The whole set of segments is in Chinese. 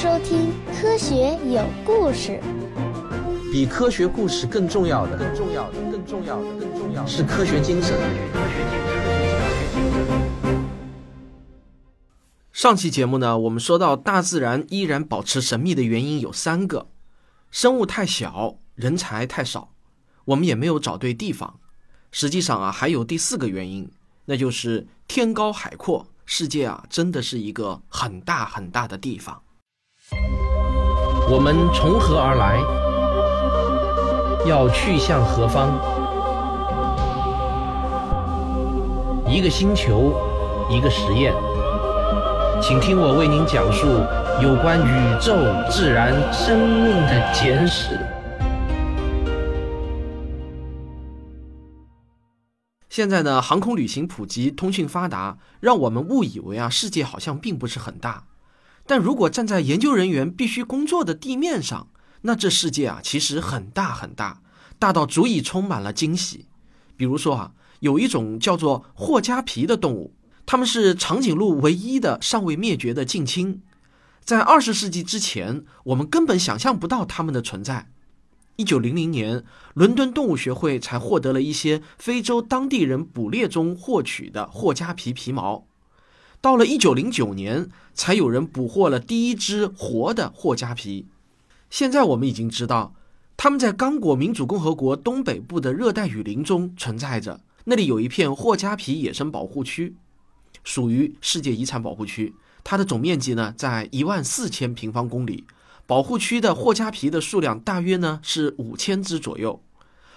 收听《科学有故事》。比科学故事更重要的，更重要的，更重要的，更重要的是科学精神。上期节目呢，我们说到大自然依然保持神秘的原因有三个：生物太小，人才太少，我们也没有找对地方。实际上啊，还有第四个原因，那就是天高海阔，世界啊，真的是一个很大很大的地方。我们从何而来？要去向何方？一个星球，一个实验，请听我为您讲述有关宇宙、自然、生命的简史。现在呢，航空旅行普及，通讯发达，让我们误以为啊，世界好像并不是很大。但如果站在研究人员必须工作的地面上，那这世界啊，其实很大很大，大到足以充满了惊喜。比如说啊，有一种叫做霍加皮的动物，它们是长颈鹿唯一的尚未灭绝的近亲。在二十世纪之前，我们根本想象不到它们的存在。一九零零年，伦敦动物学会才获得了一些非洲当地人捕猎中获取的霍加皮皮毛。到了一九零九年，才有人捕获了第一只活的霍加皮。现在我们已经知道，它们在刚果民主共和国东北部的热带雨林中存在着，那里有一片霍加皮野生保护区，属于世界遗产保护区。它的总面积呢，在一万四千平方公里。保护区的霍加皮的数量大约呢是五千只左右，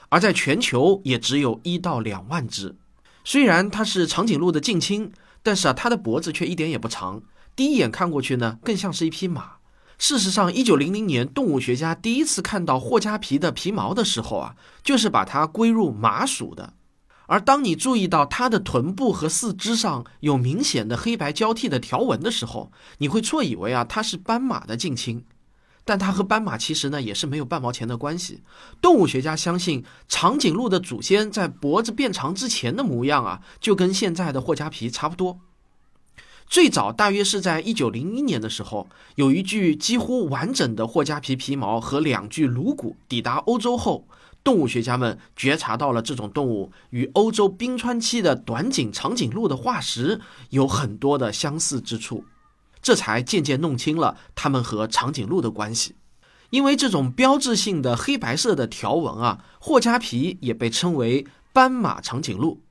而在全球也只有一到两万只。虽然它是长颈鹿的近亲，但是啊，它的脖子却一点也不长，第一眼看过去呢，更像是一匹马。事实上，一九零零年动物学家第一次看到霍加皮的皮毛的时候啊，就是把它归入马属的。而当你注意到它的臀部和四肢上有明显的黑白交替的条纹的时候，你会错以为啊，它是斑马的近亲。但它和斑马其实呢也是没有半毛钱的关系。动物学家相信，长颈鹿的祖先在脖子变长之前的模样啊，就跟现在的霍加皮差不多。最早大约是在一九零一年的时候，有一具几乎完整的霍加皮皮毛和两具颅骨抵达欧洲后，动物学家们觉察到了这种动物与欧洲冰川期的短颈长颈鹿的化石有很多的相似之处。这才渐渐弄清了它们和长颈鹿的关系，因为这种标志性的黑白色的条纹啊，霍加皮也被称为斑马长颈鹿。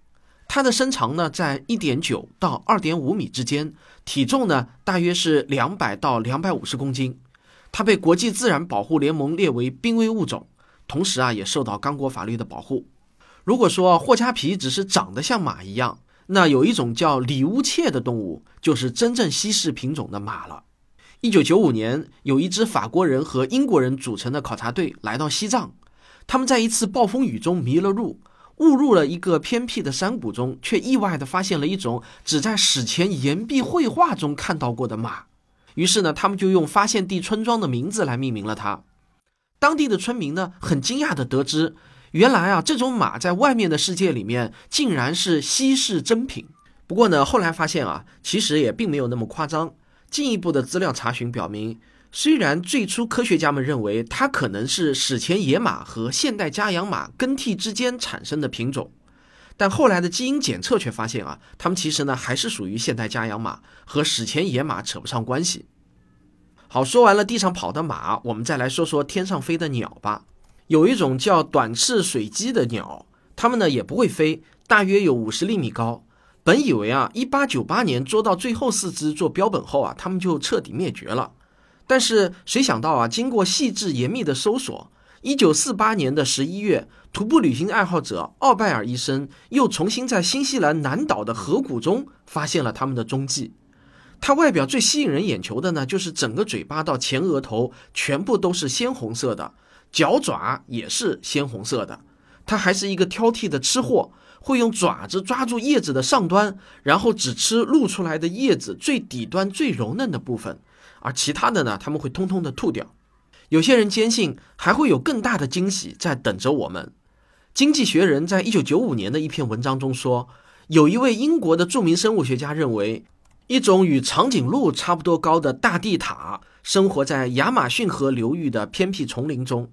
它的身长呢在一点九到二点五米之间，体重呢大约是两百到两百五十公斤。它被国际自然保护联盟列为濒危物种，同时啊也受到刚果法律的保护。如果说霍加皮只是长得像马一样，那有一种叫里乌切的动物，就是真正西式品种的马了。一九九五年，有一支法国人和英国人组成的考察队来到西藏，他们在一次暴风雨中迷了路，误入了一个偏僻的山谷中，却意外地发现了一种只在史前岩壁绘画中看到过的马。于是呢，他们就用发现地村庄的名字来命名了它。当地的村民呢，很惊讶地得知。原来啊，这种马在外面的世界里面竟然是稀世珍品。不过呢，后来发现啊，其实也并没有那么夸张。进一步的资料查询表明，虽然最初科学家们认为它可能是史前野马和现代家养马更替之间产生的品种，但后来的基因检测却发现啊，它们其实呢还是属于现代家养马，和史前野马扯不上关系。好，说完了地上跑的马，我们再来说说天上飞的鸟吧。有一种叫短翅水鸡的鸟，它们呢也不会飞，大约有五十厘米高。本以为啊，一八九八年捉到最后四只做标本后啊，它们就彻底灭绝了。但是谁想到啊，经过细致严密的搜索，一九四八年的十一月，徒步旅行爱好者奥拜尔医生又重新在新西兰南岛的河谷中发现了它们的踪迹。它外表最吸引人眼球的呢，就是整个嘴巴到前额头全部都是鲜红色的。脚爪也是鲜红色的，它还是一个挑剔的吃货，会用爪子抓住叶子的上端，然后只吃露出来的叶子最底端最柔嫩的部分，而其他的呢，他们会通通的吐掉。有些人坚信还会有更大的惊喜在等着我们。经济学人在一九九五年的一篇文章中说，有一位英国的著名生物学家认为，一种与长颈鹿差不多高的大地塔。生活在亚马逊河流域的偏僻丛林中。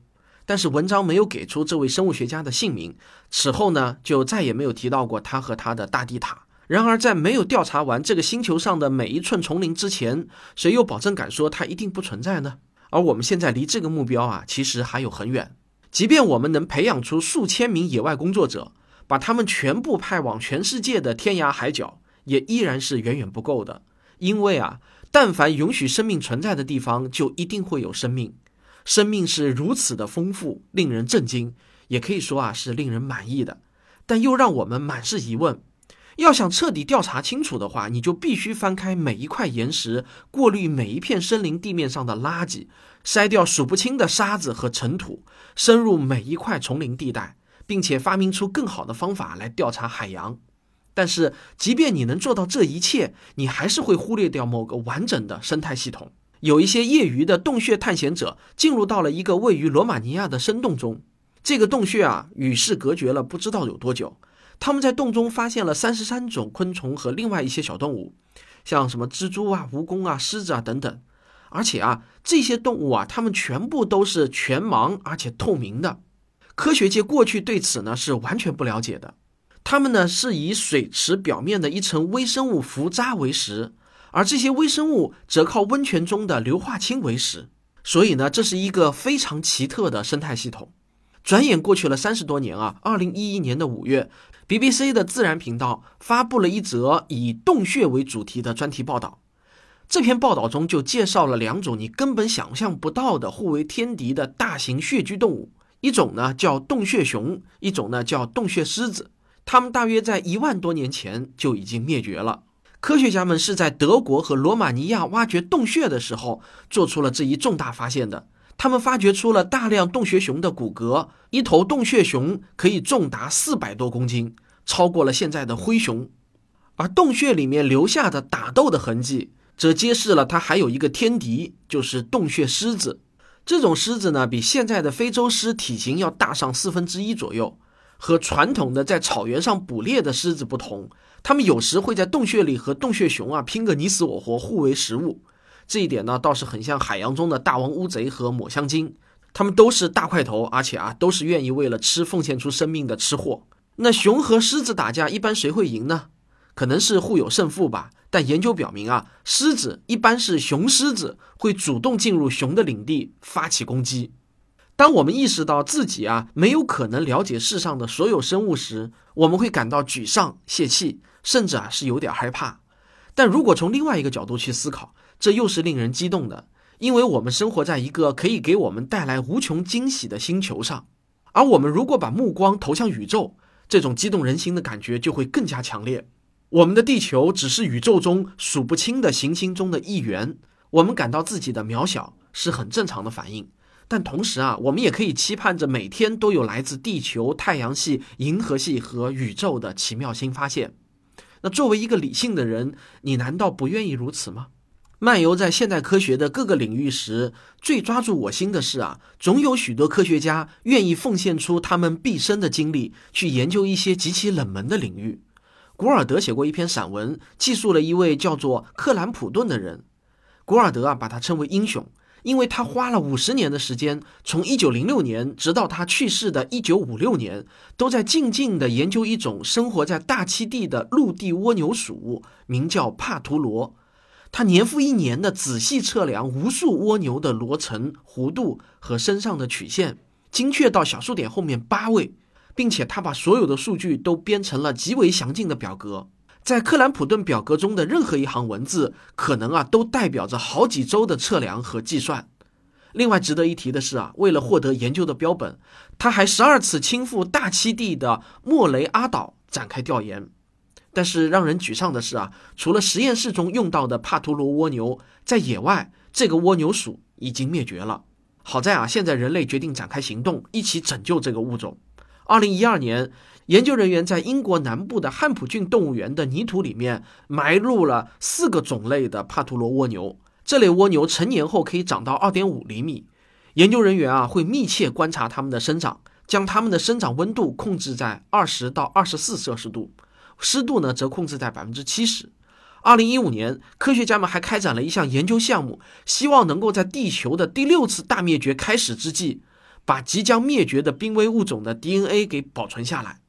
但是文章没有给出这位生物学家的姓名，此后呢就再也没有提到过他和他的大地塔。然而，在没有调查完这个星球上的每一寸丛林之前，谁又保证敢说它一定不存在呢？而我们现在离这个目标啊，其实还有很远。即便我们能培养出数千名野外工作者，把他们全部派往全世界的天涯海角，也依然是远远不够的。因为啊，但凡允许生命存在的地方，就一定会有生命。生命是如此的丰富，令人震惊，也可以说啊是令人满意的，但又让我们满是疑问。要想彻底调查清楚的话，你就必须翻开每一块岩石，过滤每一片森林地面上的垃圾，筛掉数不清的沙子和尘土，深入每一块丛林地带，并且发明出更好的方法来调查海洋。但是，即便你能做到这一切，你还是会忽略掉某个完整的生态系统。有一些业余的洞穴探险者进入到了一个位于罗马尼亚的深洞中，这个洞穴啊与世隔绝了不知道有多久。他们在洞中发现了三十三种昆虫和另外一些小动物，像什么蜘蛛啊、蜈蚣啊、狮子啊等等。而且啊，这些动物啊，它们全部都是全盲而且透明的。科学界过去对此呢是完全不了解的。它们呢是以水池表面的一层微生物浮渣为食，而这些微生物则靠温泉中的硫化氢为食。所以呢，这是一个非常奇特的生态系统。转眼过去了三十多年啊，二零一一年的五月。BBC 的自然频道发布了一则以洞穴为主题的专题报道。这篇报道中就介绍了两种你根本想象不到的互为天敌的大型穴居动物，一种呢叫洞穴熊，一种呢叫洞穴狮子。它们大约在一万多年前就已经灭绝了。科学家们是在德国和罗马尼亚挖掘洞穴的时候做出了这一重大发现的。他们发掘出了大量洞穴熊的骨骼，一头洞穴熊可以重达四百多公斤，超过了现在的灰熊。而洞穴里面留下的打斗的痕迹，则揭示了它还有一个天敌，就是洞穴狮子。这种狮子呢，比现在的非洲狮体型要大上四分之一左右。和传统的在草原上捕猎的狮子不同，它们有时会在洞穴里和洞穴熊啊拼个你死我活，互为食物。这一点呢，倒是很像海洋中的大王乌贼和抹香鲸，它们都是大块头，而且啊，都是愿意为了吃奉献出生命的吃货。那熊和狮子打架，一般谁会赢呢？可能是互有胜负吧。但研究表明啊，狮子一般是雄狮子会主动进入熊的领地发起攻击。当我们意识到自己啊没有可能了解世上的所有生物时，我们会感到沮丧、泄气，甚至啊是有点害怕。但如果从另外一个角度去思考，这又是令人激动的，因为我们生活在一个可以给我们带来无穷惊喜的星球上，而我们如果把目光投向宇宙，这种激动人心的感觉就会更加强烈。我们的地球只是宇宙中数不清的行星中的一员，我们感到自己的渺小是很正常的反应。但同时啊，我们也可以期盼着每天都有来自地球、太阳系、银河系和宇宙的奇妙新发现。那作为一个理性的人，你难道不愿意如此吗？漫游在现代科学的各个领域时，最抓住我心的是啊，总有许多科学家愿意奉献出他们毕生的精力去研究一些极其冷门的领域。古尔德写过一篇散文，记述了一位叫做克兰普顿的人。古尔德啊，把他称为英雄，因为他花了五十年的时间，从一九零六年直到他去世的一九五六年，都在静静地研究一种生活在大栖地的陆地蜗牛属，名叫帕图罗。他年复一年地仔细测量无数蜗牛的罗层、弧度和身上的曲线，精确到小数点后面八位，并且他把所有的数据都编成了极为详尽的表格。在克兰普顿表格中的任何一行文字，可能啊都代表着好几周的测量和计算。另外值得一提的是啊，为了获得研究的标本，他还十二次亲赴大栖地的莫雷阿岛展开调研。但是让人沮丧的是啊，除了实验室中用到的帕图罗蜗牛，在野外这个蜗牛属已经灭绝了。好在啊，现在人类决定展开行动，一起拯救这个物种。二零一二年，研究人员在英国南部的汉普郡动物园的泥土里面埋入了四个种类的帕图罗蜗牛。这类蜗牛成年后可以长到二点五厘米。研究人员啊会密切观察它们的生长，将它们的生长温度控制在二十到二十四摄氏度。湿度呢，则控制在百分之七十，二零一五年，科学家们还开展了一项研究项目，希望能够在地球的第六次大灭绝开始之际，把即将灭绝的濒危物种的 DNA 给保存下来。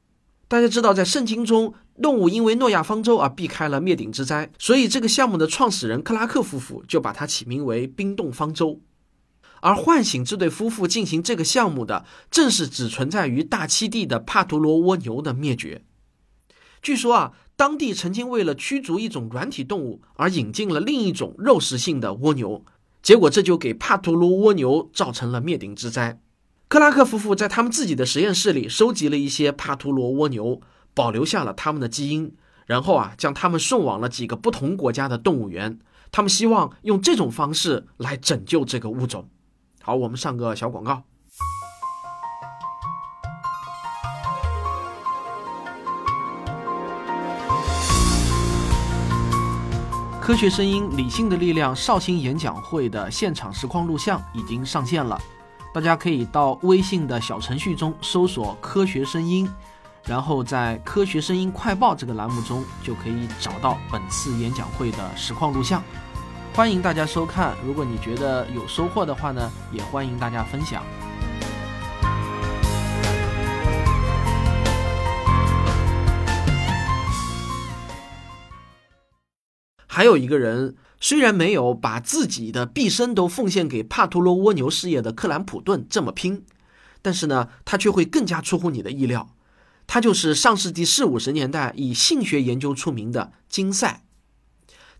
大家知道，在圣经中，动物因为诺亚方舟而避开了灭顶之灾，所以这个项目的创始人克拉克夫妇就把它起名为冰冻方舟。而唤醒这对夫妇进行这个项目的，正是只存在于大栖地的帕图罗蜗牛的灭绝。据说啊。当地曾经为了驱逐一种软体动物而引进了另一种肉食性的蜗牛，结果这就给帕图罗蜗牛造成了灭顶之灾。克拉克夫妇在他们自己的实验室里收集了一些帕图罗蜗牛，保留下了他们的基因，然后啊将他们送往了几个不同国家的动物园。他们希望用这种方式来拯救这个物种。好，我们上个小广告。科学声音，理性的力量。绍兴演讲会的现场实况录像已经上线了，大家可以到微信的小程序中搜索“科学声音”，然后在“科学声音快报”这个栏目中就可以找到本次演讲会的实况录像。欢迎大家收看。如果你觉得有收获的话呢，也欢迎大家分享。还有一个人，虽然没有把自己的毕生都奉献给帕图罗蜗牛事业的克兰普顿这么拼，但是呢，他却会更加出乎你的意料。他就是上世纪四五十年代以性学研究出名的金赛。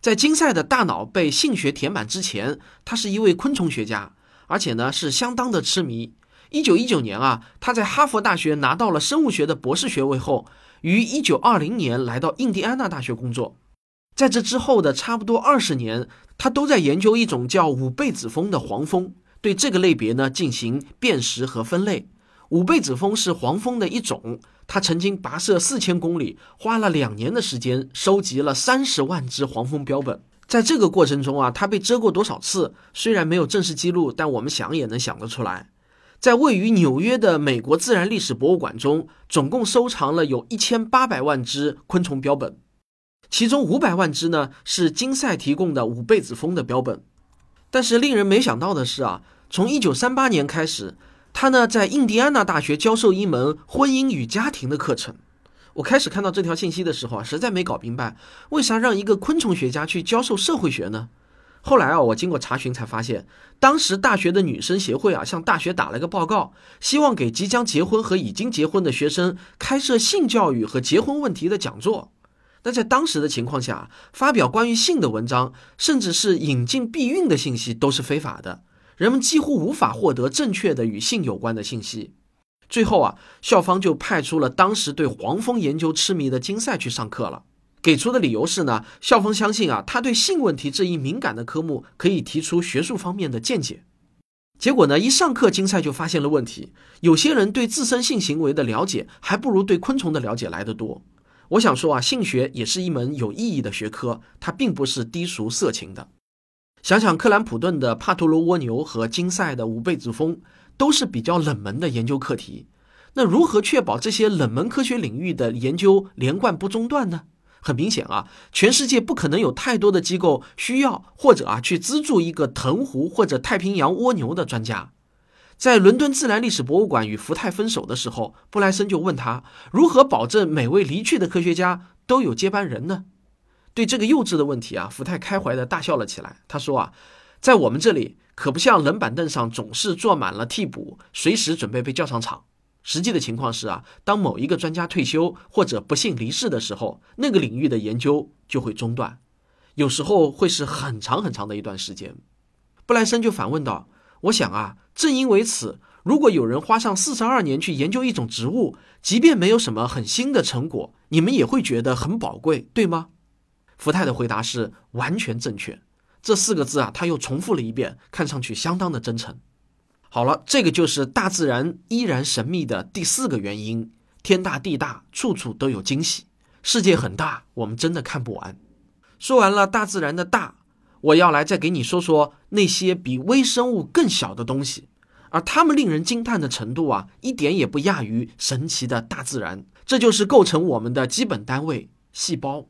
在金赛的大脑被性学填满之前，他是一位昆虫学家，而且呢是相当的痴迷。一九一九年啊，他在哈佛大学拿到了生物学的博士学位后，于一九二零年来到印第安纳大学工作。在这之后的差不多二十年，他都在研究一种叫五倍子蜂的黄蜂，对这个类别呢进行辨识和分类。五倍子蜂是黄蜂的一种，他曾经跋涉四千公里，花了两年的时间，收集了三十万只黄蜂标本。在这个过程中啊，他被蛰过多少次？虽然没有正式记录，但我们想也能想得出来。在位于纽约的美国自然历史博物馆中，总共收藏了有一千八百万只昆虫标本。其中五百万只呢是金赛提供的五倍子蜂的标本，但是令人没想到的是啊，从一九三八年开始，他呢在印第安纳大学教授一门婚姻与家庭的课程。我开始看到这条信息的时候啊，实在没搞明白，为啥让一个昆虫学家去教授社会学呢？后来啊，我经过查询才发现，当时大学的女生协会啊向大学打了个报告，希望给即将结婚和已经结婚的学生开设性教育和结婚问题的讲座。但在当时的情况下，发表关于性的文章，甚至是引进避孕的信息都是非法的，人们几乎无法获得正确的与性有关的信息。最后啊，校方就派出了当时对黄蜂研究痴迷的金赛去上课了。给出的理由是呢，校方相信啊，他对性问题这一敏感的科目可以提出学术方面的见解。结果呢，一上课，金赛就发现了问题，有些人对自身性行为的了解还不如对昆虫的了解来得多。我想说啊，性学也是一门有意义的学科，它并不是低俗色情的。想想克兰普顿的帕图罗蜗牛和金赛的五倍子蜂，都是比较冷门的研究课题。那如何确保这些冷门科学领域的研究连贯不中断呢？很明显啊，全世界不可能有太多的机构需要或者啊去资助一个藤壶或者太平洋蜗牛的专家。在伦敦自然历史博物馆与福泰分手的时候，布莱森就问他如何保证每位离去的科学家都有接班人呢？对这个幼稚的问题啊，福泰开怀的大笑了起来。他说啊，在我们这里可不像冷板凳上总是坐满了替补，随时准备被叫上场。实际的情况是啊，当某一个专家退休或者不幸离世的时候，那个领域的研究就会中断，有时候会是很长很长的一段时间。布莱森就反问道。我想啊，正因为此，如果有人花上四十二年去研究一种植物，即便没有什么很新的成果，你们也会觉得很宝贵，对吗？福泰的回答是完全正确。这四个字啊，他又重复了一遍，看上去相当的真诚。好了，这个就是大自然依然神秘的第四个原因：天大地大，处处都有惊喜。世界很大，我们真的看不完。说完了大自然的大。我要来再给你说说那些比微生物更小的东西，而它们令人惊叹的程度啊，一点也不亚于神奇的大自然。这就是构成我们的基本单位——细胞。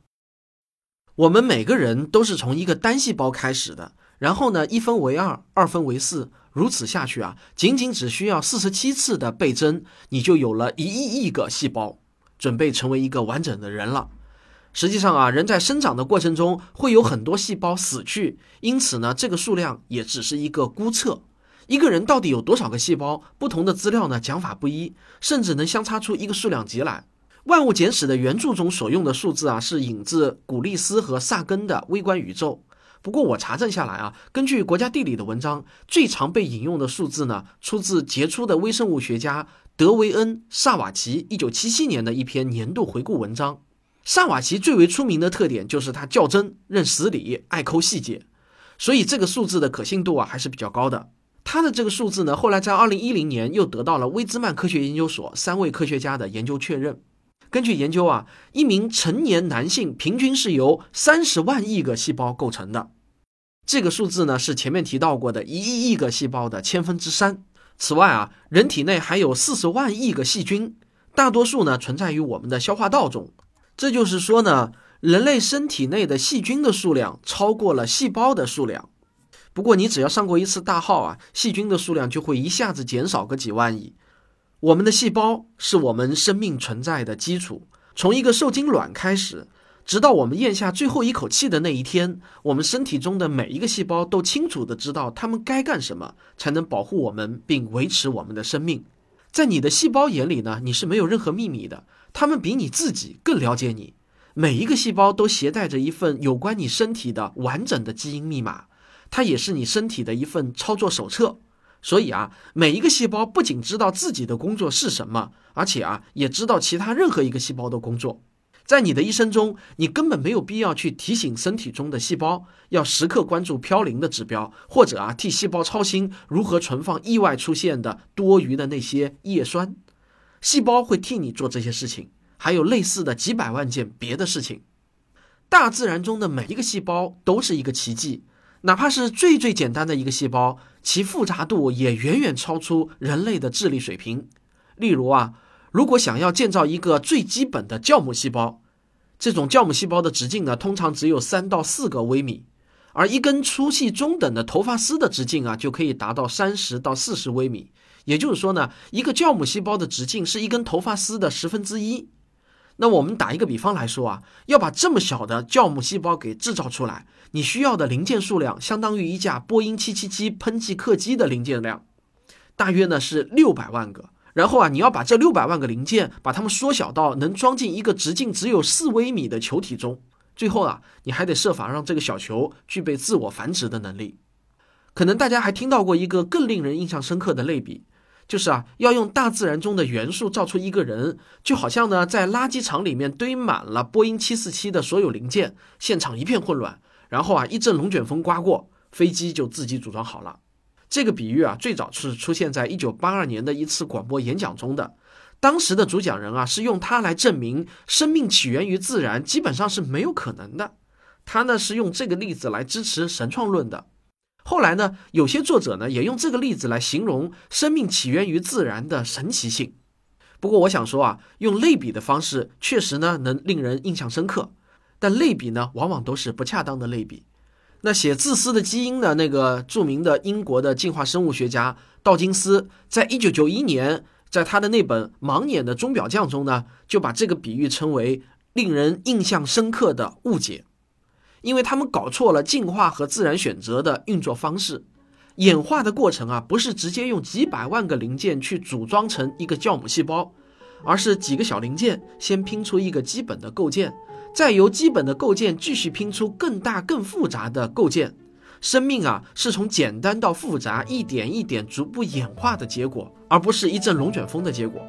我们每个人都是从一个单细胞开始的，然后呢，一分为二，二分为四，如此下去啊，仅仅只需要四十七次的倍增，你就有了一亿亿个细胞，准备成为一个完整的人了。实际上啊，人在生长的过程中会有很多细胞死去，因此呢，这个数量也只是一个估测。一个人到底有多少个细胞？不同的资料呢，讲法不一，甚至能相差出一个数量级来。《万物简史》的原著中所用的数字啊，是引自古利斯和萨根的微观宇宙。不过我查证下来啊，根据国家地理的文章，最常被引用的数字呢，出自杰出的微生物学家德维恩·萨瓦奇1977年的一篇年度回顾文章。萨瓦奇最为出名的特点就是他较真、认死理、爱抠细节，所以这个数字的可信度啊还是比较高的。他的这个数字呢，后来在2010年又得到了威兹曼科学研究所三位科学家的研究确认。根据研究啊，一名成年男性平均是由三十万亿个细胞构成的。这个数字呢是前面提到过的一亿亿个细胞的千分之三。此外啊，人体内还有四十万亿个细菌，大多数呢存在于我们的消化道中。这就是说呢，人类身体内的细菌的数量超过了细胞的数量。不过你只要上过一次大号啊，细菌的数量就会一下子减少个几万亿。我们的细胞是我们生命存在的基础。从一个受精卵开始，直到我们咽下最后一口气的那一天，我们身体中的每一个细胞都清楚地知道它们该干什么，才能保护我们并维持我们的生命。在你的细胞眼里呢，你是没有任何秘密的，他们比你自己更了解你。每一个细胞都携带着一份有关你身体的完整的基因密码，它也是你身体的一份操作手册。所以啊，每一个细胞不仅知道自己的工作是什么，而且啊，也知道其他任何一个细胞的工作。在你的一生中，你根本没有必要去提醒身体中的细胞要时刻关注嘌呤的指标，或者啊，替细胞操心如何存放意外出现的多余的那些叶酸。细胞会替你做这些事情，还有类似的几百万件别的事情。大自然中的每一个细胞都是一个奇迹。哪怕是最最简单的一个细胞，其复杂度也远远超出人类的智力水平。例如啊，如果想要建造一个最基本的酵母细胞，这种酵母细胞的直径呢，通常只有三到四个微米，而一根粗细中等的头发丝的直径啊，就可以达到三十到四十微米。也就是说呢，一个酵母细胞的直径是一根头发丝的十分之一。那我们打一个比方来说啊，要把这么小的酵母细胞给制造出来，你需要的零件数量相当于一架波音777喷气客机的零件量，大约呢是六百万个。然后啊，你要把这六百万个零件，把它们缩小到能装进一个直径只有四微米的球体中。最后啊，你还得设法让这个小球具备自我繁殖的能力。可能大家还听到过一个更令人印象深刻的类比。就是啊，要用大自然中的元素造出一个人，就好像呢，在垃圾场里面堆满了波音七四七的所有零件，现场一片混乱。然后啊，一阵龙卷风刮过，飞机就自己组装好了。这个比喻啊，最早是出现在一九八二年的一次广播演讲中的。当时的主讲人啊，是用它来证明生命起源于自然，基本上是没有可能的。他呢，是用这个例子来支持神创论的。后来呢，有些作者呢也用这个例子来形容生命起源于自然的神奇性。不过我想说啊，用类比的方式确实呢能令人印象深刻，但类比呢往往都是不恰当的类比。那写《自私的基因》的那个著名的英国的进化生物学家道金斯，在一九九一年在他的那本《盲眼的钟表匠》中呢，就把这个比喻称为令人印象深刻的误解。因为他们搞错了进化和自然选择的运作方式，演化的过程啊，不是直接用几百万个零件去组装成一个酵母细胞，而是几个小零件先拼出一个基本的构件，再由基本的构件继续拼出更大更复杂的构件。生命啊，是从简单到复杂，一点一点逐步演化的结果，而不是一阵龙卷风的结果。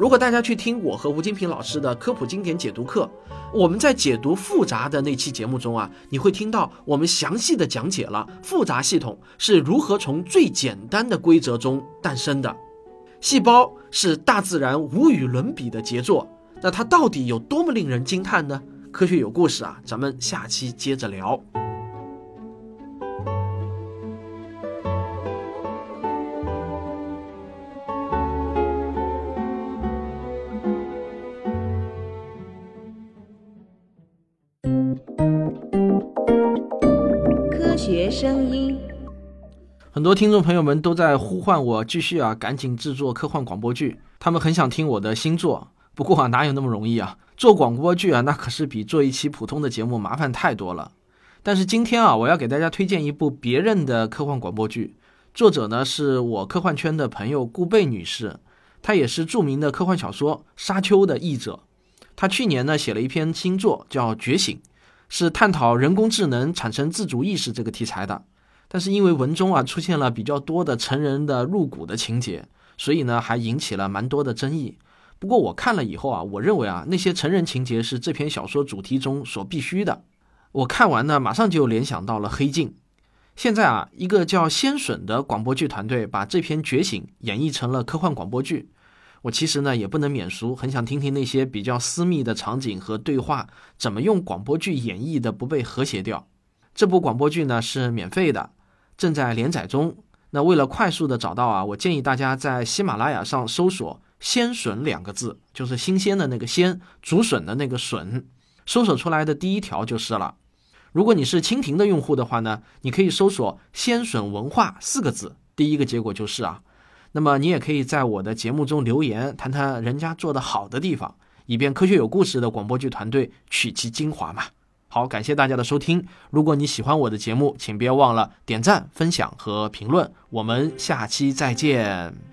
如果大家去听我和吴金平老师的科普经典解读课，我们在解读复杂的那期节目中啊，你会听到我们详细的讲解了复杂系统是如何从最简单的规则中诞生的。细胞是大自然无与伦比的杰作，那它到底有多么令人惊叹呢？科学有故事啊，咱们下期接着聊。很多听众朋友们都在呼唤我继续啊，赶紧制作科幻广播剧。他们很想听我的新作，不过啊，哪有那么容易啊？做广播剧啊，那可是比做一期普通的节目麻烦太多了。但是今天啊，我要给大家推荐一部别人的科幻广播剧，作者呢是我科幻圈的朋友顾贝女士，她也是著名的科幻小说《沙丘》的译者。她去年呢写了一篇新作叫《觉醒》，是探讨人工智能产生自主意识这个题材的。但是因为文中啊出现了比较多的成人的入骨的情节，所以呢还引起了蛮多的争议。不过我看了以后啊，我认为啊那些成人情节是这篇小说主题中所必须的。我看完呢，马上就联想到了《黑镜》。现在啊，一个叫先笋的广播剧团队把这篇《觉醒》演绎成了科幻广播剧。我其实呢也不能免俗，很想听听那些比较私密的场景和对话怎么用广播剧演绎的不被和谐掉。这部广播剧呢是免费的。正在连载中。那为了快速的找到啊，我建议大家在喜马拉雅上搜索“鲜笋”两个字，就是新鲜的那个鲜，竹笋的那个笋，搜索出来的第一条就是了。如果你是蜻蜓的用户的话呢，你可以搜索“鲜笋文化”四个字，第一个结果就是啊。那么你也可以在我的节目中留言，谈谈人家做的好的地方，以便科学有故事的广播剧团队取其精华嘛。好，感谢大家的收听。如果你喜欢我的节目，请别忘了点赞、分享和评论。我们下期再见。